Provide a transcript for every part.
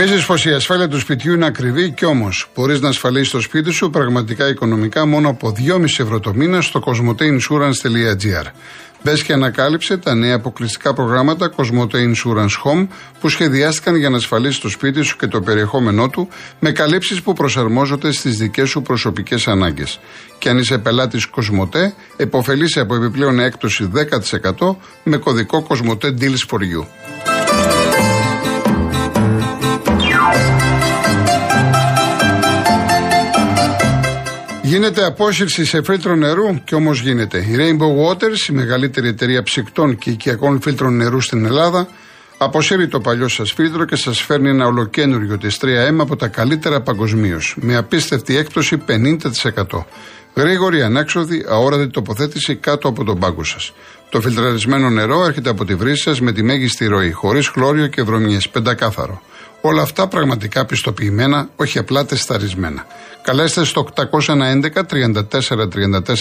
Νομίζεις πως η ασφάλεια του σπιτιού είναι ακριβή και όμως μπορείς να ασφαλίσεις το σπίτι σου πραγματικά οικονομικά μόνο από 2,5 ευρώ το μήνα στο cosmoteinsurance.gr. Μπε και ανακάλυψε τα νέα αποκλειστικά προγράμματα Cosmote Insurance Home που σχεδιάστηκαν για να ασφαλίσεις το σπίτι σου και το περιεχόμενό του με καλύψεις που προσαρμόζονται στις δικές σου προσωπικές ανάγκες. Και αν είσαι πελάτης Cosmote, εποφελείσαι από επιπλέον έκπτωση 10% με κωδικό Cosmote Deals for You. Γίνεται απόσυρση σε φίλτρο νερού και όμως γίνεται. Η Rainbow Waters, η μεγαλύτερη εταιρεία ψυκτών και οικιακών φίλτρων νερού στην Ελλάδα, αποσύρει το παλιό σας φίλτρο και σας φέρνει ένα ολοκένουργιο της 3M από τα καλύτερα παγκοσμίως, με απίστευτη έκπτωση 50%. Γρήγορη, ανάξοδη, αόρατη τοποθέτηση κάτω από τον πάγκο σας. Το φιλτραρισμένο νερό έρχεται από τη βρύση σας με τη μέγιστη ροή, χωρίς χλώριο και βρωμιές, πεντακάθαρο. Όλα αυτά πραγματικά πιστοποιημένα, όχι απλά τεσταρισμένα. Καλέστε στο 811 34 34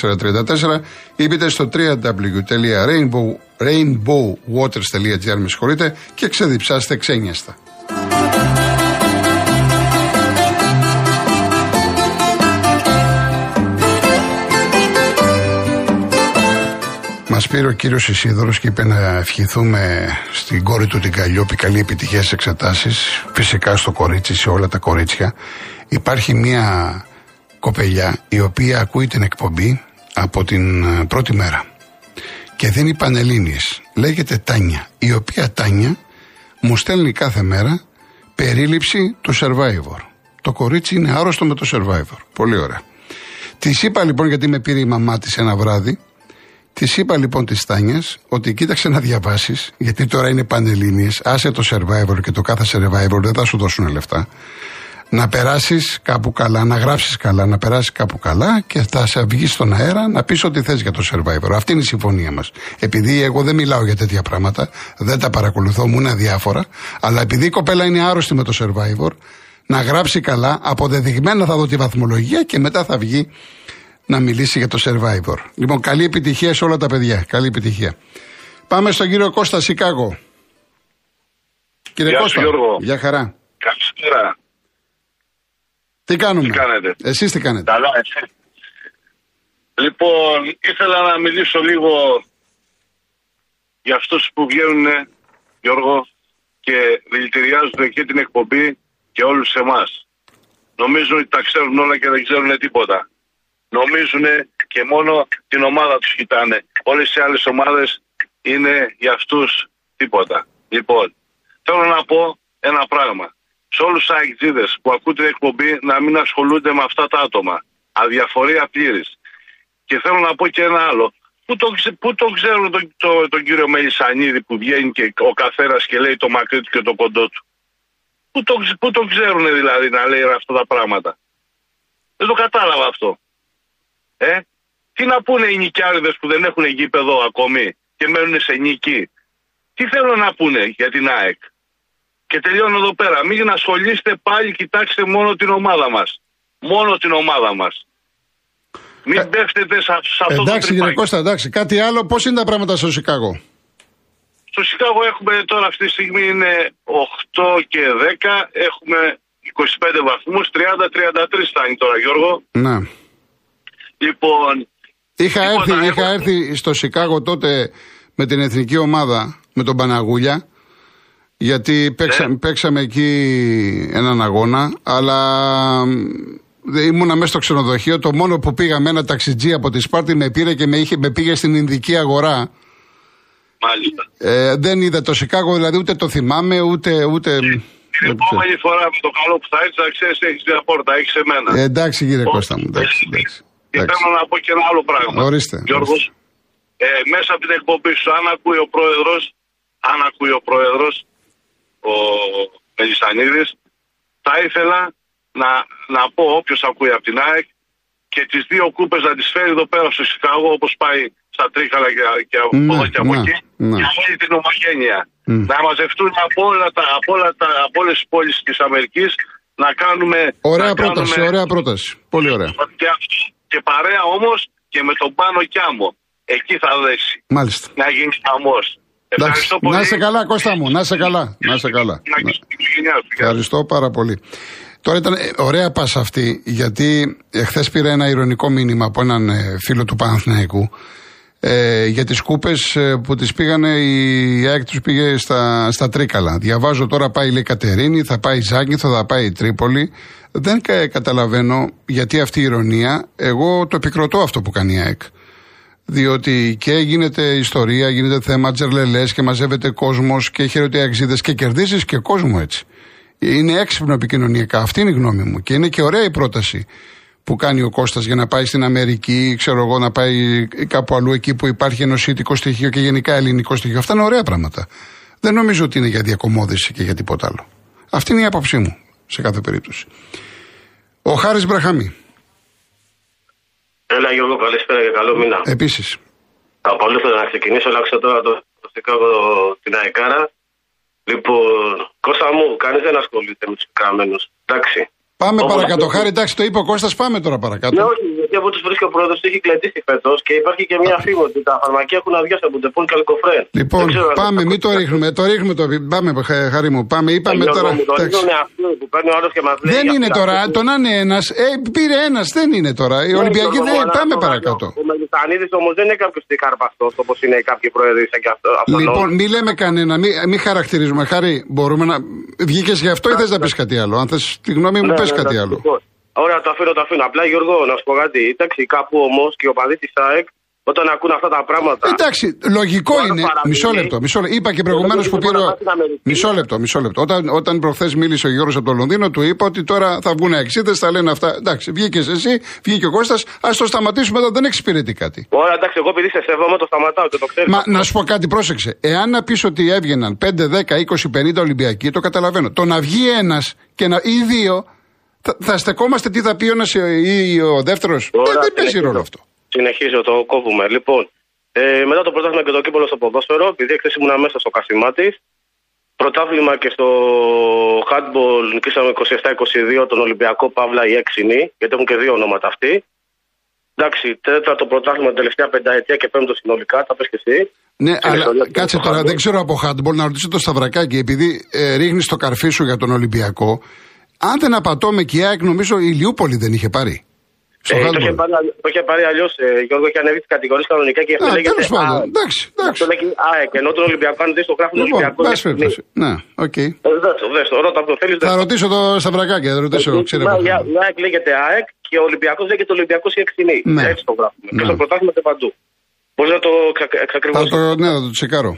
34 ή μπείτε στο www.rainbowwaters.gr με συγχωρείτε και ξεδιψάστε ξένιαστα. Μας πήρε ο κύριος Ισίδωρος και είπε να ευχηθούμε στην κόρη του την Καλλιόπη καλή επιτυχία στις εξετάσεις. Φυσικά στο κορίτσι, σε όλα τα κορίτσια. Υπάρχει μια κοπελιά η οποία ακούει την εκπομπή από την ε, πρώτη μέρα και δίνει πανελλήνιες. Λέγεται Τάνια, η οποία Τάνια μου στέλνει κάθε μέρα περίληψη του Survivor. Το κορίτσι είναι άρρωστο με το Survivor. Πολύ ωραία. Της είπα λοιπόν γιατί με πήρε η μαμά της ένα βράδυ Της είπα λοιπόν τη Τάνια ότι κοίταξε να διαβάσεις, γιατί τώρα είναι πανελλήνιες, άσε το survivor και το κάθε survivor δεν θα σου δώσουν λεφτά. Να περάσεις κάπου καλά, να γράψεις καλά, να περάσεις κάπου καλά και θα σε βγεις στον αέρα να πεις ό,τι θες για το survivor. Αυτή είναι η συμφωνία μας. Επειδή εγώ δεν μιλάω για τέτοια πράγματα, δεν τα παρακολουθώ, μου είναι αδιάφορα, αλλά επειδή η κοπέλα είναι άρρωστη με το survivor, να γράψει καλά, αποδεδειγμένα θα δω τη βαθμολογία και μετά θα βγει να μιλήσει για το Survivor. Λοιπόν, καλή επιτυχία σε όλα τα παιδιά. Καλή επιτυχία. Πάμε στον κύριο Κώστα Σικάγο. Κύριε Γεια Κώστα, Γιώργο. Γεια χαρά. Καλησπέρα. Τι κάνουμε; Τι κάνετε; Εσείς τι κάνετε; Καλά, εσύ. Λοιπόν, ήθελα να μιλήσω λίγο για αυτούς που βγαίνουν, Γιώργο, και δηλητηριάζουν και την εκπομπή και όλους εμάς. Νομίζουν ότι τα ξέρουν όλα και δεν ξέρουν τίποτα νομίζουν και μόνο την ομάδα τους κοιτάνε. Όλες οι άλλες ομάδες είναι για αυτούς τίποτα. Λοιπόν, θέλω να πω ένα πράγμα. Σε όλους τους αεκτζίδες που ακούν την εκπομπή να μην ασχολούνται με αυτά τα άτομα. Αδιαφορία πλήρης. Και θέλω να πω και ένα άλλο. Πού το, πού το ξέρουν τον, το, τον κύριο Μελισανίδη που βγαίνει και ο καθένας και λέει το μακρύ του και το κοντό του; Πού το, πού το ξέρουν δηλαδή να λέει αυτά τα πράγματα; Δεν το κατάλαβα αυτό. Ε, τι να πούνε οι νοικιάριδες που δεν έχουν γήπεδο ακόμη και μένουν σε νίκη; Τι θέλουν να πούνε για την ΑΕΚ; Και τελειώνω εδώ πέρα. Μην ασχολείστε πάλι, κοιτάξτε μόνο την ομάδα μας. Μόνο την ομάδα μας. Μην ε, πέφτετε σε, αυτό εντάξει, το Εντάξει κύριε Κώστα, εντάξει. Κάτι άλλο, πώς είναι τα πράγματα στο Σικάγο. Στο Σικάγο έχουμε τώρα αυτή τη στιγμή είναι 8 και 10. Έχουμε 25 βαθμούς, 30-33 φτάνει τώρα Γιώργο. Ναι. Λοιπόν. Είχα έρθει, είχα έρθει στο Σικάγο τότε με την εθνική ομάδα, με τον Παναγούλια. Γιατί παίξα, παίξαμε εκεί έναν αγώνα, αλλά ήμουνα μέσα στο ξενοδοχείο. Το μόνο που πήγαμε ένα ταξιτζί από τη Σπάρτη με πήρε και με, είχε, με πήγε στην Ινδική αγορά. Μάλιστα. Ε, δεν είδα το Σικάγο, δηλαδή ούτε το θυμάμαι, ούτε. ούτε... Την επόμενη φορά με το καλό που θα έρθει, να ξέρεις, έχεις μια πόρτα, έχεις εμένα. Ε, εντάξει, κύριε Κώστα μου, εντάξει. εντάξει. Και θέλω να πω και ένα άλλο πράγμα. Ορίστε. Γιώργος, ε, μέσα από την εκπομπή σου, αν ακούει ο πρόεδρος, αν ακούει ο πρόεδρος, ο Μελισανίδης, θα ήθελα να, να πω όποιος ακούει από την ΑΕΚ και τις δύο κούπες να τις φέρει εδώ πέρα στο Σικάγο όπως πάει στα Τρίκαλα και, και από ναι, εδώ και από ναι, εκεί ναι. για όλη την ομογένεια. Mm. Να μαζευτούν από, όλα τα, από, όλα τα, από όλες τις πόλεις της Αμερικής να κάνουμε... Ωραία να πρόταση, κάνουμε... ωραία πρόταση. Πολύ ωραία. Και αυτό και παρέα όμως και με τον πάνω κι άμμο. Εκεί θα δέσει. Μάλιστα. Να γίνει χαμός. Ευχαριστώ πολύ. Να σε καλά, Κώστα μου, να σε καλά. Να σε καλά. Ευχαριστώ πάρα πολύ. Τώρα ήταν ε, ωραία πάσα αυτή, γιατί εχθέ πήρα ένα ηρωνικό μήνυμα από έναν ε, φίλο του Παναθηναϊκού ε, για τις κούπες ε, που τις πήγανε η ΑΕΚ τους πήγε στα, στα Τρίκαλα. Διαβάζω τώρα πάει η Κατερίνη, θα πάει η Ζάγκηθο, θα πάει η Τρίπολη. Δεν καταλαβαίνω γιατί αυτή η ηρωνία. Εγώ το επικροτώ αυτό που κάνει η ΑΕΚ. Διότι και γίνεται ιστορία, γίνεται θέμα τζερλελές και μαζεύεται κόσμος και χαίρεται αξίδες και κερδίζει και κόσμο έτσι. Είναι έξυπνο επικοινωνιακά. Αυτή είναι η γνώμη μου. Και είναι και ωραία η πρόταση που κάνει ο Κώστας για να πάει στην Αμερική, ξέρω εγώ, να πάει κάπου αλλού εκεί που υπάρχει ενωσίτικο στοιχείο και γενικά ελληνικό στοιχείο. Αυτά είναι ωραία πράγματα. Δεν νομίζω ότι είναι για διακομόδηση και για τίποτα άλλο. Αυτή είναι η άποψή μου σε κάθε περίπτωση. Ο Χάρης Μπραχαμή. Έλα Γιώργο, καλησπέρα και καλό μήνα. Επίσης. Απολύτω να ξεκινήσω, αλλάξω τώρα το, το Σικάγο την Αεκάρα. Λοιπόν, Κώστα μου, κανείς δεν ασχολείται με τους πικραμένου. Εντάξει. Πάμε Όπως παρακάτω. Χάρη, εντάξει, το είπε ο Κώστας, πάμε τώρα παρακάτω. Ναι, όχι, γιατί από του βρίσκει ο πρόεδρος έχει κλετήσει φέτος και υπάρχει και μια φήμη ότι τα φαρμακεία έχουν αδειάσει από τεπούν καλικοφρέν. Λοιπόν, πάμε, μην το ρίχνουμε. Το ρίχνουμε το. Πάμε, Χάρη μου, πάμε. Είπαμε τώρα. Μου, το ρίχνουν αυτό που παίρνει ο άλλος και μας λέει. Δεν είναι τώρα. Το να είναι ένας. Ε, πήρε ένας, δεν είναι τώρα. Οι ναι, Ολυμπιακοί δεν. Πάμε παρακάτω. Ο Μεγιστανίδη όμως δεν είναι κάποιος τικάρπαστο όπως είναι κάποιοι πρόεδροι και αυτός. Λοιπόν, μη λέμε κανένα, μην χαρακτηρίζουμε. Χάρη, μπορούμε να. Βγήκες γι' αυτό ή θες να πεις κάτι άλλο. Αν θες τη γνώμη μου, ναι, πες ναι, κάτι άλλο. Λοιπόν, Ωραία, το αφήνω, το αφήνω. Απλά Γιώργο, να σου πω κάτι. Εντάξει, κάπου όμως και ο παδί τη ΑΕΚ όταν ακούν αυτά τα πράγματα. Εντάξει, λογικό είναι. Μισό λεπτό, μισό λεπτό. Είπα και προηγουμένως που πήρε. Μισό λεπτό, μισό λεπτό. Όταν, όταν προχθές μίλησε ο Γιώργος από το Λονδίνο, του είπα ότι τώρα θα βγουν εξήτε, θα λένε αυτά. Εντάξει, βγήκες εσύ, βγήκε ο Κώστας, ας το σταματήσουμε εδώ, δεν εξυπηρετεί κάτι. Ωραία, εντάξει, εγώ επειδή σε σέβομαι το σταματάω και το ξέρω. Μα να σου πω κάτι, πρόσεξε. Εάν να πεις ότι έβγαιναν 5, 10, 20, 50 Ολυμπιακοί, το καταλαβαίνω. Το να βγει ένας και να, ή δύο θα, θα στεκόμαστε τι θα πει ο ένας ή ο δεύτερος. Ε, δεν παίζει ρόλο αυτό. Συνεχίζω, το κόβουμε. Λοιπόν, ε, μετά το πρωτάθλημα και το κύπελο στο ποδόσφαιρο, επειδή χθες ήμουν μέσα στο κασιμάτι, πρωτάθλημα και στο handball νικήσαμε 27-22 τον Ολυμπιακό Παύλα η Έξινη, γιατί έχουν και δύο ονόματα αυτοί. Εντάξει, τέταρτο πρωτάθλημα την τελευταία πενταετία και πέμπτο συνολικά, θα πες και εσύ. Ναι, αλλά κάτσε τώρα, δεν ξέρω από handball να ρωτήσω το Σταυρακάκι, επειδή ε, ρίχνεις το καρφί σου για τον Ολυμπιακό. Αν δεν απατώμε και η ΑΕΚ, νομίζω η Λιούπολη δεν είχε πάρει. Στο ε, το, είχε πάρει, το είχε πάρει αλλιώς, ε, Γιώργο, είχε ανέβει τι κατηγορίε κανονικά και αυτό λέγεται. Τέλος πάντων, εντάξει. εντάξει. Αυτό λέγεται ΑΕΚ, ενώ τον Ολυμπιακό, αν δει το γράφο του λοιπόν, Ολυμπιακού. Ναι, οκ. Okay. Ε, ρώτα το θέλεις. Θα ρωτήσω το Σταυρακάκι, θα ρωτήσω. Ε, ξέρω. Η ΑΕΚ λέγεται ΑΕΚ και ο Ολυμπιακός λέγεται Ολυμπιακός η Εξηνή. Ναι. Έτσι το γράφουμε. Και στο πρωτάθλημα και παντού. Μπορείς να το εξακριβώσεις. Ναι, θα το τσεκάρω.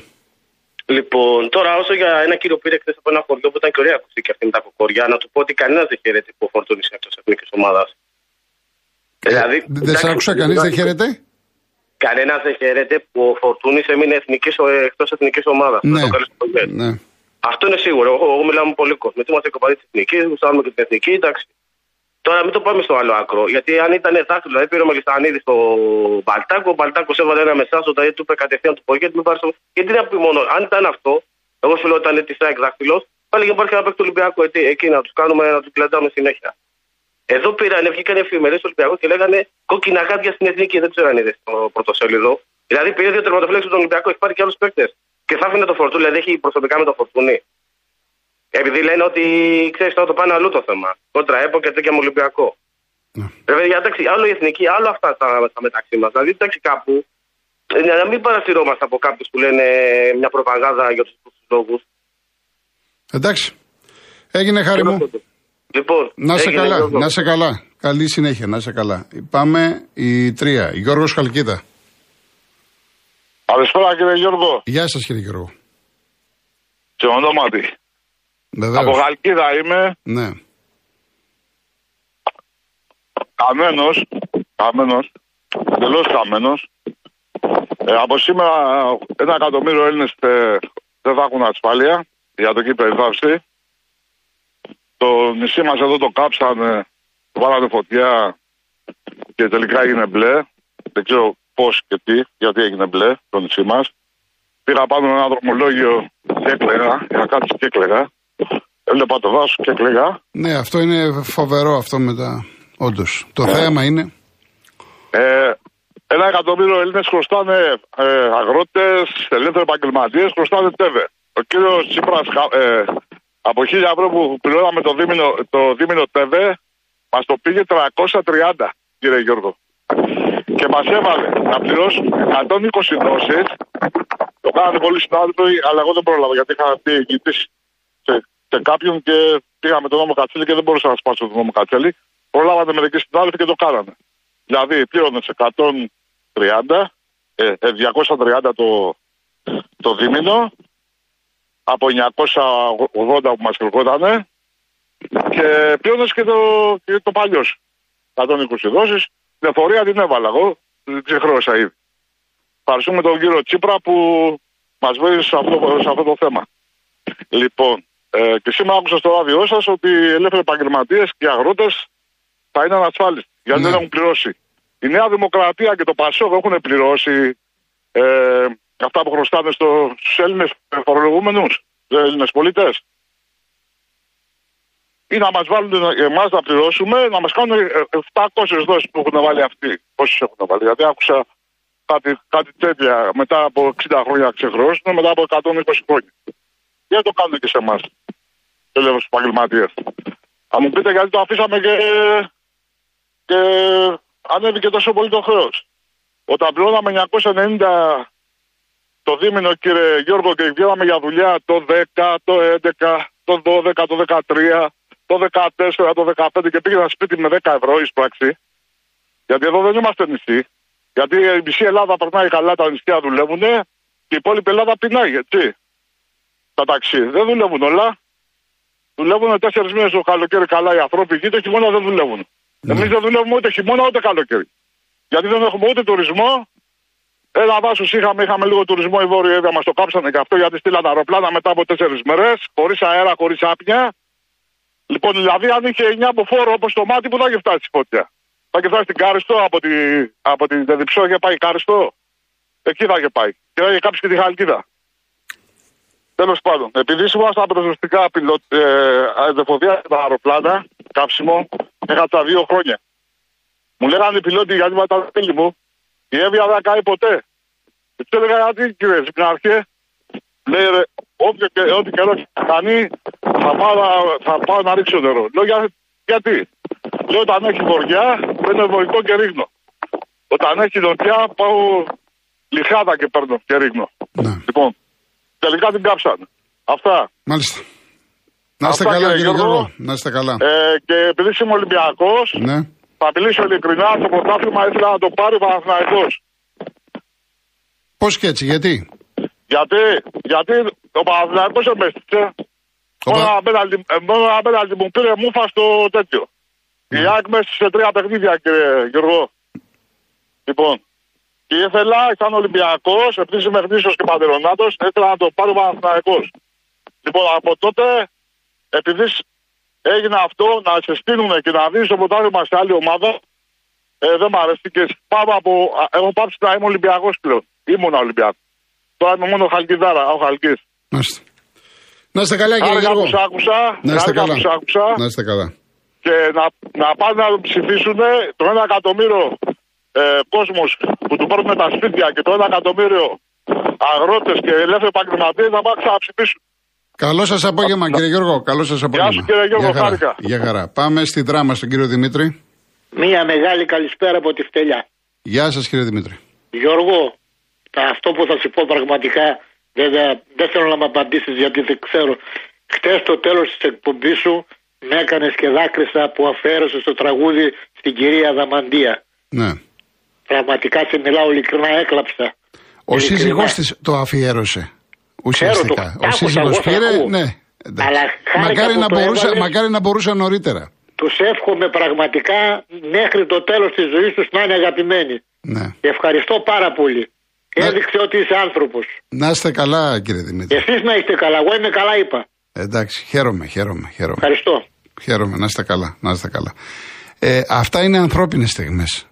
Λοιπόν, τώρα όσο για ένα κύριο πήρε χθες από ένα χωριό που ήταν και ωραία ακουστική αυτή με τα κοκοριά, να του πω ότι κανένας δεν χαίρεται που ο Φορτούνης είναι εκτό εθνική ομάδας. Ε, δηλαδή, δεν σε άκουσα, κανείς δεν χαίρεται; Κανένας δεν χαίρεται που ο Φορτούνης έμεινε εκτός εθνικής ομάδας. Ναι. ναι. Αυτό είναι σίγουρο. Εγώ, εγώ μιλάω με πολύ κόσμο. Γιατί είμαστε κοπαδί της εθνικής, γουστάρουμε και την εθνική, εντάξει. Τώρα μην το πάμε στο άλλο άκρο. Γιατί αν ήταν δάχτυλο, δηλαδή πήρε ο Μελισανίδη στο Μπαλτάκο, ο Μπαλτάκος έβαλε ένα μεσάζο, δηλαδή του είπε κατευθείαν του πογέτ, μην πάρεις το. Γιατί να πει μόνο, αν ήταν αυτό, εγώ σου λέω ότι ήταν τη ΣΑΕΚ δάχτυλο, πάλι και υπάρχει ένα παίκτη του Ολυμπιακού εκεί να τους κάνουμε να τους κλεντάμε συνέχεια. Εδώ πήραν, βγήκαν εφημερίδες του Ολυμπιακού και λέγανε κόκκινα γάντια στην εθνική. Δεν ξέρω αν είδες στο πρωτοσέλιδο. Δηλαδή πήρε δύο τερματοφύλακες του Ολυμπιακού, έχει πάρει και άλλους παίκτες. Και θα άφηνε το φορτούνι, δηλαδή έχει προσωπικά με το φορτούνι. Επειδή λένε ότι ξέρεις τώρα το πάνε αλλού το θέμα. Κόντρα ΕΠΟ και τέτοια με Ολυμπιακό. Ναι. Βέβαια, εντάξει, άλλο η εθνική, άλλο αυτά τα, τα μεταξύ μας. Δηλαδή, εντάξει, κάπου ε, να μην παρασυρώμαστε από κάποιους που λένε μια προπαγάνδα για τους λόγους. Εντάξει. Έγινε χάρη μου. Λοιπόν, να σε καλά, να σε καλά. Καλή συνέχεια, να σε καλά. Πάμε η τρία. Γιώργος Χαλκίδα. Καλησπέρα κύριε Γιώργο. Γεια σας κύριε Γιώργο. Σε ονόματι. Βεβαίως. Από Χαλκίδα είμαι. Ναι. Καμένος, καμένος, τελώς καμένος. Ε, από σήμερα ένα εκατομμύριο Έλληνες ε, δεν θα έχουν ασφάλεια για το κύπρο υφάψη. Το νησί μας εδώ το κάψανε, βάλανε φωτιά και τελικά έγινε μπλε. Δεν ξέρω πώς και τι, γιατί έγινε μπλε το νησί μας. Πήρα πάνω ένα δρομολόγιο και έκλαιγα, για κάτσω και έκλαιγα. Έβλεπα το δάσο και έκλαιγα. Ναι, αυτό είναι φοβερό αυτό μετά. Όντως. Το ε. θέμα είναι. Ε, Ένα εκατομμύριο Έλληνες χρωστάνε ε, αγρότες, ελεύθεροι επαγγελματίες, χρωστάνε τέβε. Ο κύριος Τσίπρας ε, από χίλια ευρώ που πληρώναμε το δίμηνο, το δίμηνο ΤΕΒΕ, μας το πήγε 330, κύριε Γιώργο. Και μας έβαλε να πληρώσουμε 120 δόσεις. Το κάνανε πολλοί συνάδελφοι, αλλά εγώ δεν πρόλαβα γιατί είχα πει εγγυητή σε, σε κάποιον και πήγαμε τον νόμο Κατσέλη και δεν μπορούσα να σπάσω τον νόμο Κατσέλη. Προλάβατε μερικοί συνάδελφοι και το κάνανε. Δηλαδή πλήρωνε 130, ε, 230 το, το δίμηνο από 980 που μας κρυβότανε και πλήρωνες και το, και το παλιός 120 δόσεις. Την εφορία την έβαλα εγώ, την ξεχρόσα ήδη. Ευχαριστούμε τον κύριο Τσίπρα που μας βοήθησε σε αυτό, σε αυτό το θέμα. Λοιπόν, ε, και σήμερα άκουσα στο ράδιο σας ότι οι ελεύθεροι επαγγελματίες και οι αγρότες θα είναι ανασφάλιστοι. Γιατί Ναι. δεν έχουν πληρώσει. Η Νέα Δημοκρατία και το Πασόκ έχουν πληρώσει ε, αυτά που χρωστάνε στο, στους Έλληνες φορολογούμενους, στους Έλληνες πολίτες. Ή να μας βάλουν εμάς να πληρώσουμε, να μας κάνουν ε, 700 δόσεις που έχουν βάλει αυτοί. Πόσες έχουν βάλει, γιατί άκουσα κάτι, κάτι τέτοια μετά από 60 χρόνια ξεχρώσουν, μετά από 120 χρόνια. Γιατί το κάνουν και σε εμάς, ελεύθερου επαγγελματίες. Θα μου πείτε γιατί το αφήσαμε και, και ανέβηκε τόσο πολύ το χρέος. Όταν πληρώναμε 990 το δίμηνο, κύριε Γιώργο, και βγαίναμε για δουλειά το 10, το 11, το 12, το 13, το 14, το 15 και πήγαινα σπίτι με 10 ευρώ εις πράξη. Γιατί εδώ δεν είμαστε νησί. Γιατί η μισή Ελλάδα περνάει καλά, τα νησιά δουλεύουν και η υπόλοιπη Ελλάδα πεινάει, έτσι. Τα ταξί. Δεν δουλεύουν όλα. Δουλεύουν τέσσερις μήνες το καλοκαίρι καλά οι άνθρωποι εκεί, το χειμώνα δεν δουλεύουν. Ναι. Εμείς δεν δουλεύουμε ούτε χειμώνα ούτε καλοκαίρι. Γιατί δεν έχουμε ούτε τουρισμό. Ένα δάσο είχαμε, είχαμε λίγο τουρισμό οι Βόρειοι Εύα, μας το κάψανε και αυτό γιατί στείλαν αεροπλάνα μετά από τέσσερις μέρες, χωρίς αέρα, χωρίς άπνοια. Λοιπόν, δηλαδή, αν είχε 9 από φόρο όπως το μάτι, που θα είχε φτάσει η φωτιά. Θα είχε φτάσει στην Κάριστο, από, τη, από την Δεδιψό είχε πάει Κάριστο. Εκεί θα είχε πάει. Και θα είχε κάψει και τη Χαλκίδα. Τέλος πάντων, επειδή ήμασταν προσωστικά ε, αεροφοδία τα αεροπλάνα, κάψιμο, έκατσα δύο χρόνια. Μου λέγανε οι πιλότοι γιατί με τα φίλοι μου, η Εύβοια δεν θα καεί ποτέ. Και του έλεγα γιατί κύριε Ζυπνάρχε, λέει ρε, όποιο και, ό,τι καιρό κάνει, θα πάω, να- θα πάω να ρίξω νερό. Λέω «Για- γιατί; Λέω όταν έχει βοριά, παίρνω βοηθό και ρίχνω. Όταν έχει νοτιά, πάω λιχάδα και παίρνω και ρίχνω. Ναι. Λοιπόν, τελικά την κάψαν. Αυτά. Μάλιστα. Να είστε Αυτά, καλά, κύριε κύριε Γιώργο. Γιώργο. Να είστε καλά. Ε, και επειδή είμαι Ολυμπιακός, Ναι. θα μιλήσω ειλικρινά. Το πρωτάθλημα ήθελα να το πάρει ο Παναθηναϊκός. Πώς και έτσι, γιατί; Γιατί, γιατί ο Παναθηναϊκός εμπέστησε. Ο Μόνο Πα- ένα πέναλτι- ε, Μόνο ένα πέναλτι μου πήρε μούφα στο τέτοιο. Η ΑΕΚ μέσα σε τρία παιχνίδια, κύριε Γιώργο. Λοιπόν, και ήθελα, ήταν Ολυμπιακός, επειδή είμαι γνήσιο και παντελονάτος, ήθελα να το πάρει ο Παναθηναϊκός. Λοιπόν, από τότε, επειδή σ- έγινε αυτό, να σε στείλουν και να δίνει το πρωτάθλημα σε άλλη ομάδα, ε, δεν μ' αρέσει και πάω από. α, Έχω πάψει να είμαι Ολυμπιακός πλέον. Ήμουν Ολυμπιακός. Τώρα είμαι μόνο Χαλκιδάρα, ο Χαλκής. Μάλιστα. Να είστε καλά, κύριε Χάρηκα Γιώργο. που σ' άκουσα. Να είστε χάρηκα καλά. που σ' άκουσα. Να είστε καλά. Και να, να πάνε να τον ψηφίσουν το ένα εκατομμύριο ε, κόσμος που του παίρνουν τα σπίτια και το ένα εκατομμύριο αγρότες και ελεύθεροι επαγγελματίες να πάνε να ξαναψηφίσουν. Καλό σας απόγευμα, κύριε Γιώργο. Καλό σας απόγευμα. σου, κύριε Γιώργο, Γεια χαρά. χάρηκα. Γεια χαρά. Πάμε στη δράμα στον κύριο Δημήτρη. Μία μεγάλη καλησπέρα από τη Φτελιά. Γεια σας, κύριε Δημήτρη. Γιώργο, τα- αυτό που θα σου πω πραγματικά βέβαια δεν θέλω να με απαντήσεις γιατί δεν ξέρω. Χτες το τέλος της εκπομπής σου με έκανες και δάκρυσα που αφαίρεσες το τραγούδι στην κυρία Δαμαντία. Ναι. Πραγματικά σε μιλάω ειλικρινά, έκλαψα. Ο Ειλικρινά. σύζυγός της το αφιέρωσε. Ουσιαστικά. Ξέρω, το- Ο άκουσα, σύζυγος εγώ σ' πήρε. ακούω. Ναι. εντάξει. Αλλά χάρηκα Μακάρι που να, το μπορούσα, έβαλες. μακάρι να μπορούσα νωρίτερα. Τους εύχομαι πραγματικά μέχρι το τέλος της ζωής τους να είναι αγαπημένοι. Ναι. Και ευχαριστώ πάρα πολύ. Ναι. Έδειξε ότι είσαι άνθρωπος. Να είστε καλά, κύριε Δημήτρη. Εσείς να είστε καλά. Εγώ είμαι καλά, είπα. Εντάξει, χαίρομαι, χαίρομαι, χαίρομαι. Ευχαριστώ. Χαίρομαι, να είστε καλά, να είστε καλά. Ε, αυτά είναι ανθρώπινες στιγμές.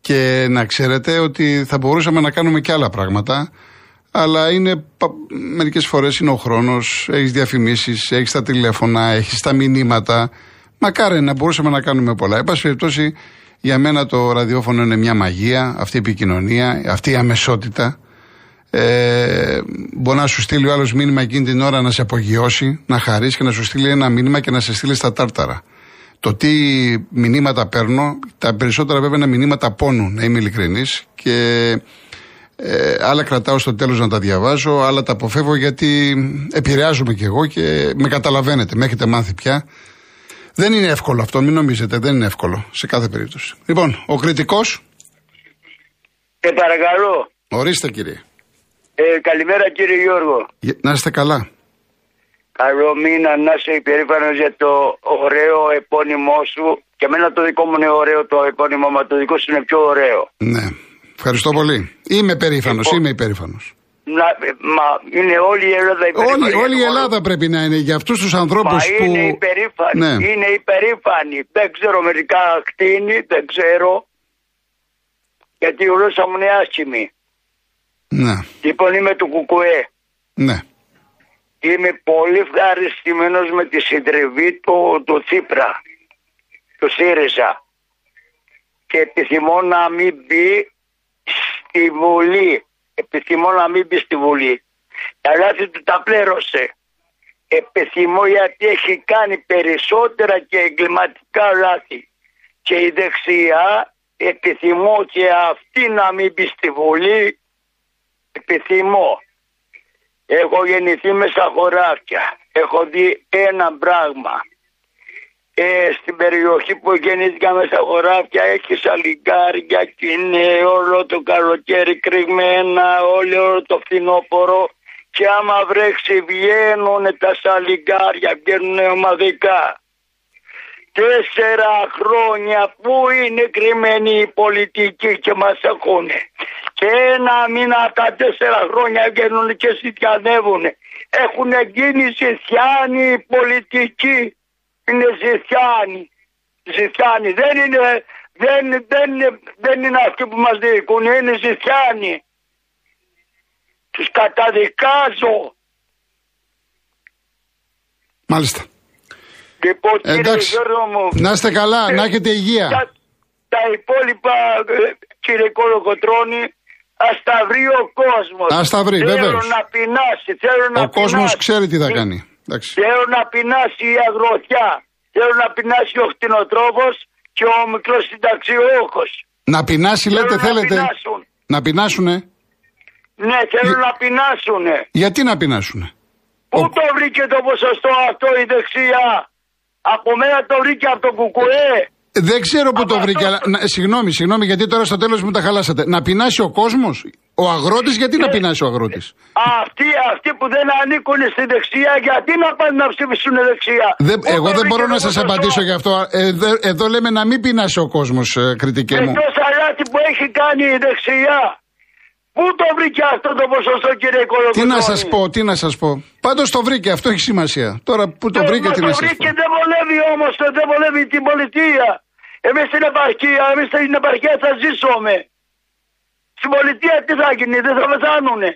Και να ξέρετε ότι θα μπορούσαμε να κάνουμε και άλλα πράγματα, αλλά είναι πα- μερικές φορές είναι ο χρόνος, έχεις διαφημίσεις, έχεις τα τηλέφωνα, έχεις τα μηνύματα. Μακάρι να μπορούσαμε να κάνουμε πολλά. Εν πάση περιπτώσει, Για μένα το ραδιόφωνο είναι μια μαγεία, αυτή η επικοινωνία, αυτή η αμεσότητα. Ε, μπορεί να σου στείλει ο άλλος μήνυμα εκείνη την ώρα να σε απογειώσει, να χαρίσει και να σου στείλει ένα μήνυμα και να σε στείλει στα τάρταρα. Το τι μηνύματα παίρνω, τα περισσότερα βέβαια είναι μηνύματα πόνου, να είμαι ειλικρινής. Και ε, άλλα κρατάω στο τέλος να τα διαβάζω, άλλα τα αποφεύγω γιατί επηρεάζομαι κι εγώ και με καταλαβαίνετε, με έχετε μάθει πια. Δεν είναι εύκολο αυτό, μην νομίζετε, δεν είναι εύκολο σε κάθε περίπτωση. Λοιπόν, ο κριτικός. Ε, παρακαλώ. Ορίστε κύριε. Ε, καλημέρα κύριε Γιώργο. Να είστε καλά. Καλό μήνα να είσαι υπερήφανος για το ωραίο επώνυμό σου. Και εμένα το δικό μου είναι ωραίο το επώνυμο, μας το δικό σου είναι πιο ωραίο. Ναι. Ευχαριστώ πολύ. Είμαι περήφανος, είμαι υπερήφανος. Να, μα είναι όλη η Ελλάδα υπερήφανη. Όλη, όλη η Ελλάδα πρέπει να είναι για αυτούς τους ανθρώπους που. Είναι υπερήφανη. Ναι. Είναι υπερήφανη. Δεν ξέρω μερικά κτίνη, δεν ξέρω. Γιατί η γλώσσα μου είναι άσχημη. Ναι. Λοιπόν είμαι του Κουκουέ. Ναι. Είμαι πολύ ευχαριστημένος με τη συντριβή του, του Τσίπρα, του ΣΥΡΙΖΑ. Και επιθυμώ να μην μπει στη Βουλή. Επιθυμώ να μην μπει στη Βουλή. Τα λάθη του τα πλήρωσε. Επιθυμώ γιατί έχει κάνει περισσότερα και εγκληματικά λάθη. Και η δεξιά επιθυμώ και αυτή να μην μπει στη Βουλή. Επιθυμώ. Έχω γεννηθεί με στα χωράφια. Έχω δει ένα πράγμα. Ε, στην περιοχή που γεννήθηκα με στα χωράφια έχεις σαλιγκάρια και είναι όλο το καλοκαίρι κρυμμένα, όλο το φθινόπωρο και άμα βρέξει βγαίνουν τα σαλιγκάρια, βγαίνουν ομαδικά. Τέσσερα χρόνια που είναι κρυμμένοι οι πολιτικοί και μας ακούνε. Και ένα μήνα τα τέσσερα χρόνια βγαίνουν και ζητιανεύουν. Έχουν γίνει ζητιάνοι οι πολιτικοί. Είναι ζητιάνοι. Ζητιάνοι. Δεν είναι, δεν, δεν, δεν είναι αυτοί που μας διοικούν. Είναι ζητιάνοι. Τους καταδικάζω. Μάλιστα. Λοιπόν, Εντάξει. μου, να είστε καλά, να έχετε υγεία. Τα, τα υπόλοιπα, ε, κύριε Κολοκοτρώνη, Α τα βρει ο κόσμος. Α τα βρει, βέβαια. Θέλω να πεινάσει. Θέλω να ο κόσμος ξέρει τι θα κάνει. Εντάξει. Θέλω να πεινάσει η αγροτιά. Θέλω να πεινάσει ο χτινοτρόφο και ο μικρός συνταξιούχος. Να πεινάσει, λέτε, να θέλετε. Πεινάσουν. Να πεινάσουνε. Ναι, θέλω να πεινάσουνε. Γιατί να πεινάσουνε; Πού το βρήκε το ποσοστό αυτό η δεξιά; Από μένα το βρήκε από τον Κουκουέ. Δεν ξέρω πού το βρήκε, αλλά. Να, συγγνώμη, συγγνώμη, γιατί τώρα στο τέλος μου τα χαλάσατε. Να πεινάσει ο κόσμος, ο αγρότης, γιατί να πεινάσει ο αγρότης; Αυτοί, αυτοί που δεν ανήκουν στη δεξιά, γιατί να πάνε να ψηφίσουν δεξιά; Δεν, εγώ δεν μπορώ να σας απαντήσω γι' αυτό. Εδώ, εδώ λέμε να μην πεινάσει ο κόσμος, ε, κριτικέ μου. Εκτός αλάτι που έχει κάνει η δεξιά. Πού το βρήκε αυτό το ποσοστό, κύριε Κολοκοτρώνη. Τι να σας πω, τι να σας πω. Πάντως το βρήκε, αυτό έχει σημασία. Τώρα που το βρήκε, τι να σας πω. Το βρήκε, δεν βολεύει όμως, δεν βολεύει την πολιτεία. Εμείς στην επαρχία, εμείς στην επαρχία θα ζήσουμε. Στην πολιτεία τι θα γίνει, δεν θα πεθάνουνε.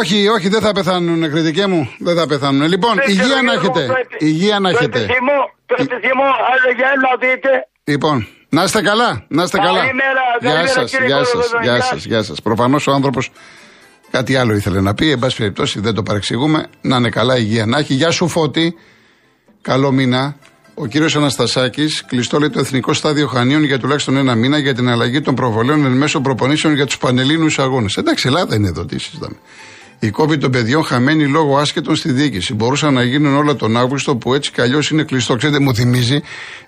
Όχι, όχι, δεν θα πεθάνουν, κριτικέ μου. Δεν θα πεθάνουν. Λοιπόν, Δεν υγεία ξέρω, να εγώ έχετε. πρέπει- Υγεία να Το έχετε. επιθυμώ, το επιθυμώ, άλλο για να δείτε. Λοιπόν, να είστε καλά, να είστε καλά. Καλημέρα, Γεια καλημέρα, σας, κύριε γεια σας, Κολοκοτρώνη, γεια γεια σας, γεια σας. Προφανώς ο άνθρωπος κάτι άλλο ήθελε να πει. Εν πάση περιπτώσει, δεν το παρεξηγούμε. Να είναι καλά, υγεία να έχει. Γεια σου, Φώτη. Καλό μήνα. Ο κύριος Αναστασάκης κλειστό λέει το Εθνικό Στάδιο Χανίων για τουλάχιστον ένα μήνα για την αλλαγή των προβολέων εν μέσω προπονήσεων για τους Πανελλήνου αγώνες. Εντάξει, Ελλάδα είναι εδώ, τι συζητάμε. Η κόπη των παιδιών χαμένη λόγω άσχετων στη διοίκηση. Μπορούσαν να γίνουν όλα τον Αύγουστο που έτσι κι αλλιώς είναι κλειστό. Ξέρετε, μου θυμίζει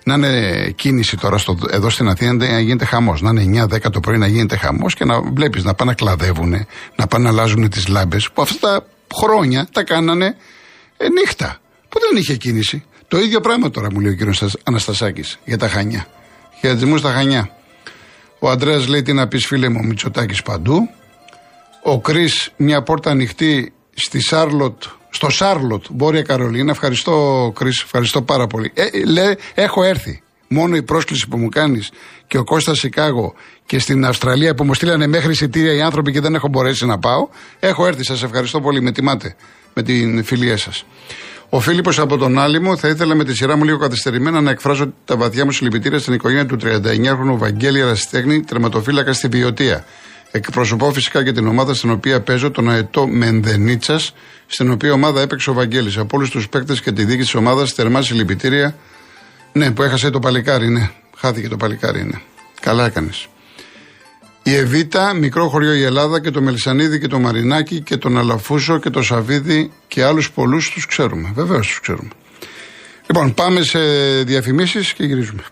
να είναι κίνηση τώρα στο, εδώ στην Αθήνα να γίνεται χαμός. Να είναι 9-10 το πρωί να γίνεται χαμός και να βλέπεις να πάνε να κλαδεύουν, να πάνε να αλλάζουν τις λάμπες που αυτά τα χρόνια τα κάνανε ε, νύχτα. Που δεν είχε κίνηση. Το ίδιο πράγμα τώρα μου λέει ο κύριος Αναστασάκης για τα χανιά. Χαιρετισμούς στα χανιά. Ο Αντρέας λέει τι να πεις φίλε μου, Μητσοτάκης παντού. Ο Κρι, μια πόρτα ανοιχτή στη Σάρλοτ, στο Σάρλοτ, Βόρεια Καρολίνα. Ευχαριστώ, Κρι, ευχαριστώ πάρα πολύ. Ε, λέει, έχω έρθει. Μόνο η πρόσκληση που μου κάνεις και ο Κώστας Σικάγο και στην Αυστραλία που μου στείλανε μέχρι εισιτήρια οι άνθρωποι και δεν έχω μπορέσει να πάω. Έχω έρθει, σας ευχαριστώ πολύ. Με τιμάτε με την φιλία σας. Ο Φίλιππος από τον Άλυμο θα ήθελα με τη σειρά μου λίγο καθυστερημένα να εκφράσω τα βαθιά μου συλληπιτήρια στην οικογένεια του 39χρονου Βαγγέλη Ραστέχνη, τερματοφύλακα στη Βιωτία. Εκπροσωπώ φυσικά και την ομάδα στην οποία παίζω, τον Αετό Μενδενίτσας, στην οποία ομάδα έπαιξε ο Βαγγέλης. Από όλους τους παίκτες και τη δίκη της ομάδας, θερμά συλληπιτήρια. Ναι, που έχασε το παλικάρι, ναι. Χάθηκε το παλικάρι, ναι. Καλά έκανες. Η Εβίτα, μικρό χωριό η Ελλάδα και το Μελισανίδη και το Μαρινάκι και τον Αλαφούσο και το Σαβίδι και άλλους πολλούς τους ξέρουμε. Βεβαίως τους ξέρουμε. Λοιπόν, πάμε σε διαφημίσεις και γυρίζουμε.